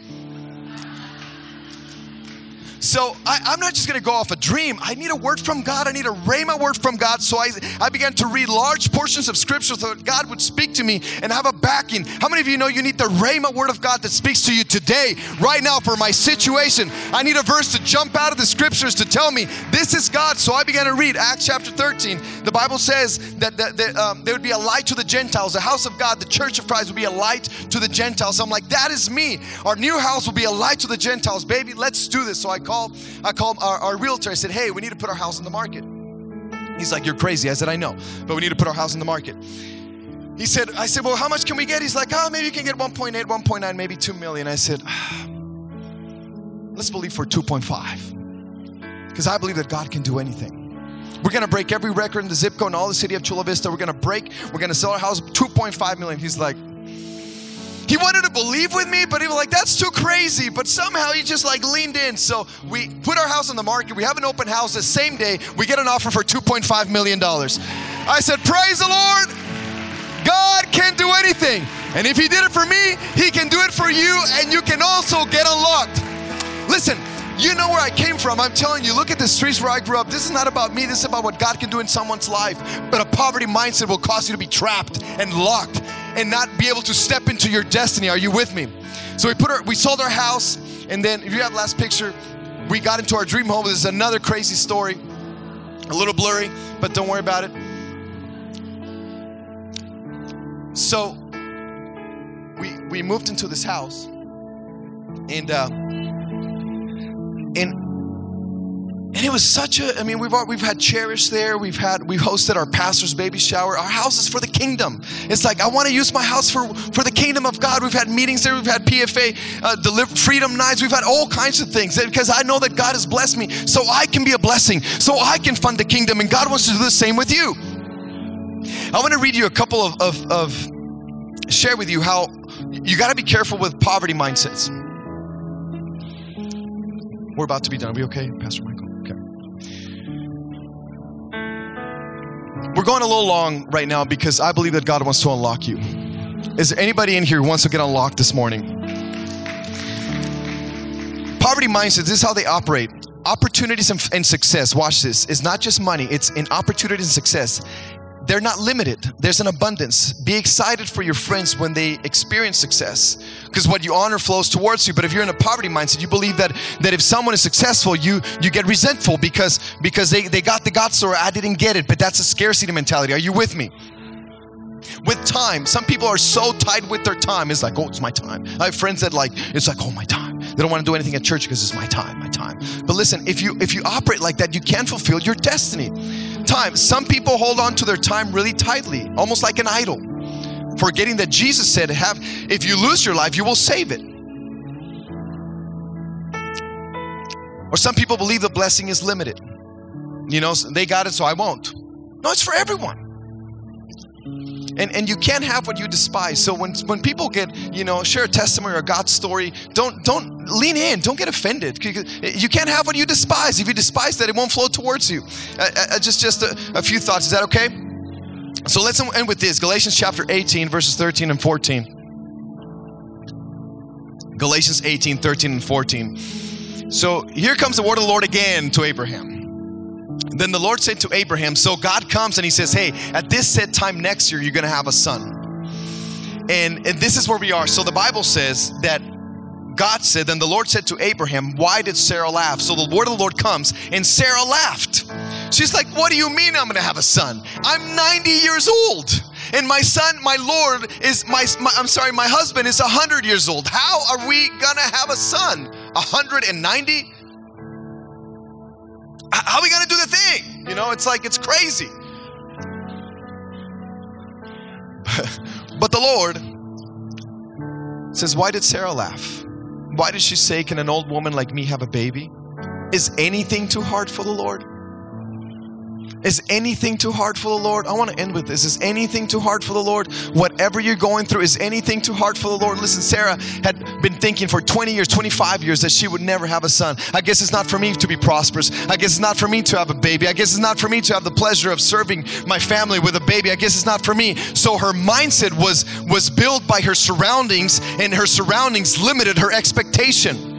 So I, am not just going to go off a dream. I need a word from God. I need a rhema word from God. So I, I began to read large portions of scripture so that God would speak to me and have a backing. How many of you know you need the rhema word of God that speaks to you today, right now, for my situation? I need a verse to jump out of the scriptures to tell me this is God. So I began to read Acts chapter 13. The Bible says that, that, that um, there would be a light to the Gentiles. The house of God, the church of Christ, would be a light to the Gentiles. So I'm like, that is me. Our new house will be a light to the Gentiles. Baby, let's do this. So I called, I called our, our realtor. I said, hey, we need to put our house on the market. He's like, you're crazy. I said, I know, but we need to put our house on the market. He said, I said, well, how much can we get? He's like, oh, maybe you can get 1.8, 1.9, maybe 2 million. I said, ah, let's believe for 2.5. Because I believe that God can do anything. We're gonna break every record in the zip code in all the city of Chula Vista. We're gonna break, we're gonna sell our house 2.5 million. He's like, he wanted to believe with me, but he was like, that's too crazy. But somehow he just like leaned in. So we put our house on the market. We have an open house the same day. We get an offer for $2.5 million. I said, Praise the Lord. God can do anything. And if he did it for me, he can do it for you, and you can also get unlocked. Listen, you know where I came from. I'm telling you, look at the streets where I grew up. This is not about me, this is about what God can do in someone's life. But a poverty mindset will cause you to be trapped and locked and not be able to step into your destiny. Are you with me? So we put our, we sold our house, and then if you have last picture, we got into our dream home. This is another crazy story, a little blurry, but don't worry about it. So we we moved into this house, and uh, and and it was such a, I mean, we've, we've had Cherish there. We've had, we hosted our pastor's baby shower. Our house is for the kingdom. It's like, I want to use my house for, for the kingdom of God. We've had meetings there. We've had PFA, uh, deliver, freedom nights. We've had all kinds of things because I know that God has blessed me so I can be a blessing, so I can fund the kingdom. And God wants to do the same with you. I want to read you a couple of, of, of share with you how you got to be careful with poverty mindsets. We're about to be done. Are we okay, Pastor Michael? We're going a little long right now because I believe that God wants to unlock you. Is there anybody in here who wants to get unlocked this morning? Poverty mindsets, this is how they operate. Opportunities and, and success, watch this, is not just money, it's in opportunities and success they're not limited. There's an abundance. Be excited for your friends when they experience success because what you honor flows towards you. But if you're in a poverty mindset, you believe that that if someone is successful, you you get resentful because because they, they got the God or I didn't get it. But that's a scarcity mentality. Are you with me? With time, some people are so tied with their time. It's like, oh, it's my time. I have friends that like, it's like, oh, my time. They don't want to do anything at church because it's my time, my time. But listen, if you if you operate like that, you can't fulfill your destiny time. Some people hold on to their time really tightly, almost like an idol, forgetting that Jesus said, "Have if you lose your life, you will save it." Or some people believe the blessing is limited. You know, they got it, so I won't. No, it's for everyone and and you can't have what you despise. So when when people get you know share a testimony or a god story don't don't lean in. Don't get offended. You can't have what you despise. If you despise that it won't flow towards you. Uh, uh, just just a, a few thoughts. Is that okay? So let's end with this. Galatians chapter 18 verses 13 and 14 galatians 18 13 and 14 so here comes the word of the lord again to abraham then the Lord said to Abraham, So God comes and he says, Hey, at this set time next year, you're going to have a son. And, and this is where we are. So the Bible says that God said, Then the Lord said to Abraham, Why did Sarah laugh? So the word of the Lord comes, and Sarah laughed. She's like, What do you mean I'm gonna have a son? I'm 90 years old. And my son, my Lord, is my, my I'm sorry, my husband is 100 years old. How are we gonna have a son? 190? How are we gonna do the thing? You know, it's like, it's crazy. but the Lord says, Why did Sarah laugh? Why did she say, Can an old woman like me have a baby? Is anything too hard for the Lord? Is anything too hard for the Lord? I want to end with this. Is anything too hard for the Lord? Whatever you're going through, is anything too hard for the Lord? Listen, Sarah had been thinking for 20 years, 25 years that she would never have a son. I guess it's not for me to be prosperous. I guess it's not for me to have a baby. I guess it's not for me to have the pleasure of serving my family with a baby. I guess it's not for me. So her mindset was was built by her surroundings and her surroundings limited her expectation.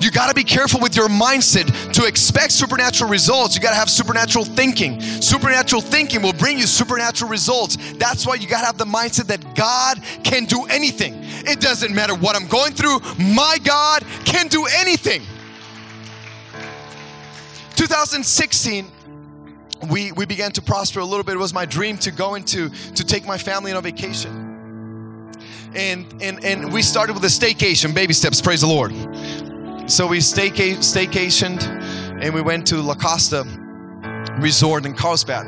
You got to be careful with your mindset to expect supernatural results. You got to have supernatural thinking. Supernatural thinking will bring you supernatural results. That's why you got to have the mindset that God can do anything. It doesn't matter what I'm going through, my God can do anything. 2016 we, we began to prosper a little bit. It was my dream to go into to take my family on a vacation. And and and we started with a staycation, baby steps, praise the Lord. So we stayca- staycationed and we went to La Costa Resort in Carlsbad.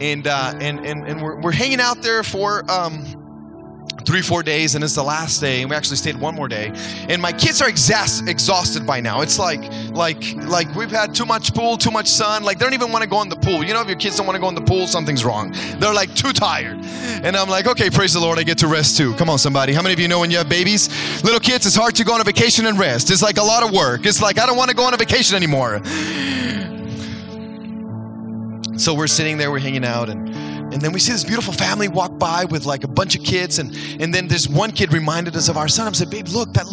And, uh, and, and, and we're, we're hanging out there for um, three four days and it's the last day and we actually stayed one more day. And my kids are exas- exhausted by now. It's like like like we've had too much pool too much sun. Like they don't even want to go in the pool. You know if your kids don't want to go in the pool something's wrong. They're like too tired. And i'm like okay praise the lord i get to rest too. Come on somebody. How many of you know when you have babies? Little kids it's hard to go on a vacation and rest. It's like a lot of work. It's like i don't want to go on a vacation anymore. So we're sitting there we're hanging out and and then we see this beautiful family walk by with like a bunch of kids. And, and then this one kid reminded us of our son. I said, Babe, look, that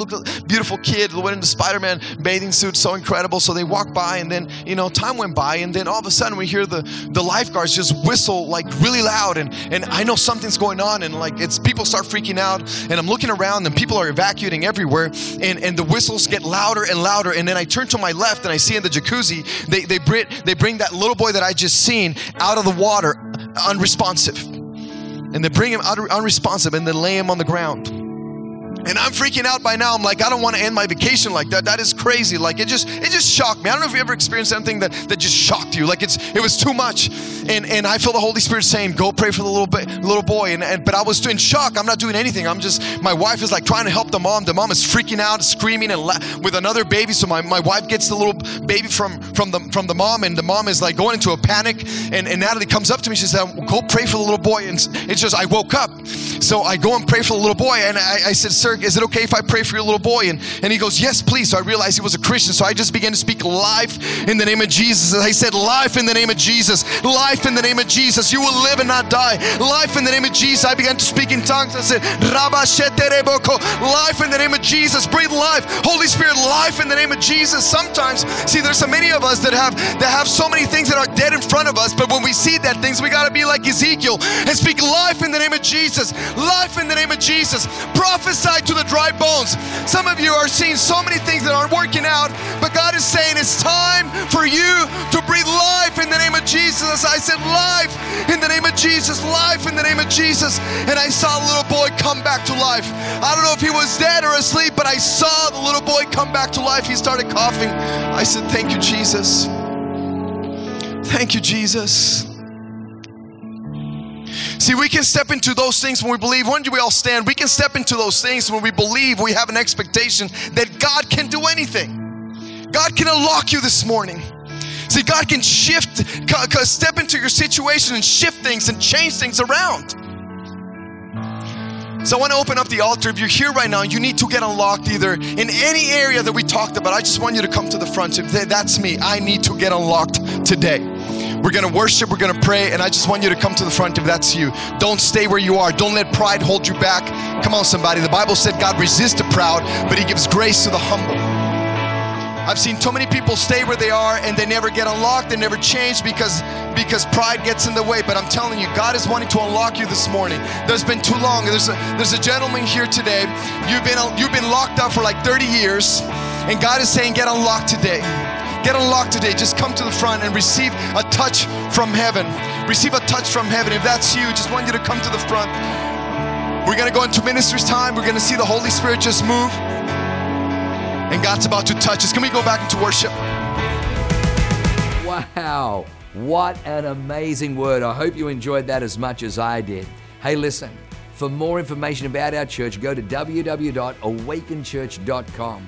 beautiful kid went in the Spider Man bathing suit, so incredible. So they walk by, and then, you know, time went by. And then all of a sudden, we hear the, the lifeguards just whistle like really loud. And, and I know something's going on. And like it's people start freaking out. And I'm looking around, and people are evacuating everywhere. And, and the whistles get louder and louder. And then I turn to my left, and I see in the jacuzzi, they, they, bring, they bring that little boy that I just seen out of the water unresponsive. And they bring him unresponsive and they lay him on the ground. And I'm freaking out by now. I'm like, I don't want to end my vacation like that. That is crazy. Like it just it just shocked me. I don't know if you ever experienced something that, that just shocked you. Like it's it was too much. And and I feel the Holy Spirit saying, go pray for the little little boy. And, and but I was in shock. I'm not doing anything. I'm just my wife is like trying to help the mom. The mom is freaking out, screaming and la- with another baby. So my, my wife gets the little baby from from the from the mom, and the mom is like going into a panic. And, and Natalie comes up to me. She said, go pray for the little boy. And it's just I woke up. So I go and pray for the little boy. And I, I said, sir, is it okay if I pray for your little boy? And, and he goes, yes, please. So I realized he was a Christian. So I just began to speak life in the name of Jesus. I said, life in the name of Jesus. Life in the name of Jesus. You will live and not die. Life in the name of Jesus. I began to speak in tongues. I said, life in the name of Jesus. Breathe life. Holy Spirit, life in the name of Jesus. Sometimes, see, there's so many of us that have that have so many things that are dead in front of us, but when we see that things, we gotta be like Ezekiel and speak life in the name of Jesus. Life in the name of Jesus. Prophesy to the dry bones. Some of you are seeing so many things that aren't working out, but God is saying it's time for you to breathe life in the name of Jesus. I said, Life in the name of Jesus, life in the name of Jesus. And I saw a little boy come back to life. I don't know if he was dead or asleep, but I saw the little boy come back to life. He started coughing. I said, Thank you, Jesus. Thank you, Jesus. See, we can step into those things when we believe. When do we all stand? We can step into those things when we believe we have an expectation that God can do anything. God can unlock you this morning. See, God can shift, step into your situation and shift things and change things around. So I want to open up the altar. If you're here right now, you need to get unlocked either in any area that we talked about. I just want you to come to the front. That's me. I need to get unlocked today. We're going to worship, we're going to pray, and I just want you to come to the front if that's you. Don't stay where you are. Don't let pride hold you back. Come on, somebody. The Bible said God resists the proud, but He gives grace to the humble. I've seen too many people stay where they are and they never get unlocked, they never change because because pride gets in the way. But I'm telling you, God is wanting to unlock you this morning. There's been too long. There's a there's a gentleman here today. You've been you've been locked up for like 30 years, and God is saying, get unlocked today. Get unlocked today, just come to the front and receive a touch from heaven. Receive a touch from heaven. If that's you, just want you to come to the front. We're going to go into ministry's time. We're going to see the Holy Spirit just move. And God's about to touch us. Can we go back into worship? Wow. What an amazing word. I hope you enjoyed that as much as I did. Hey, listen, for more information about our church, go to www.awakenchurch.com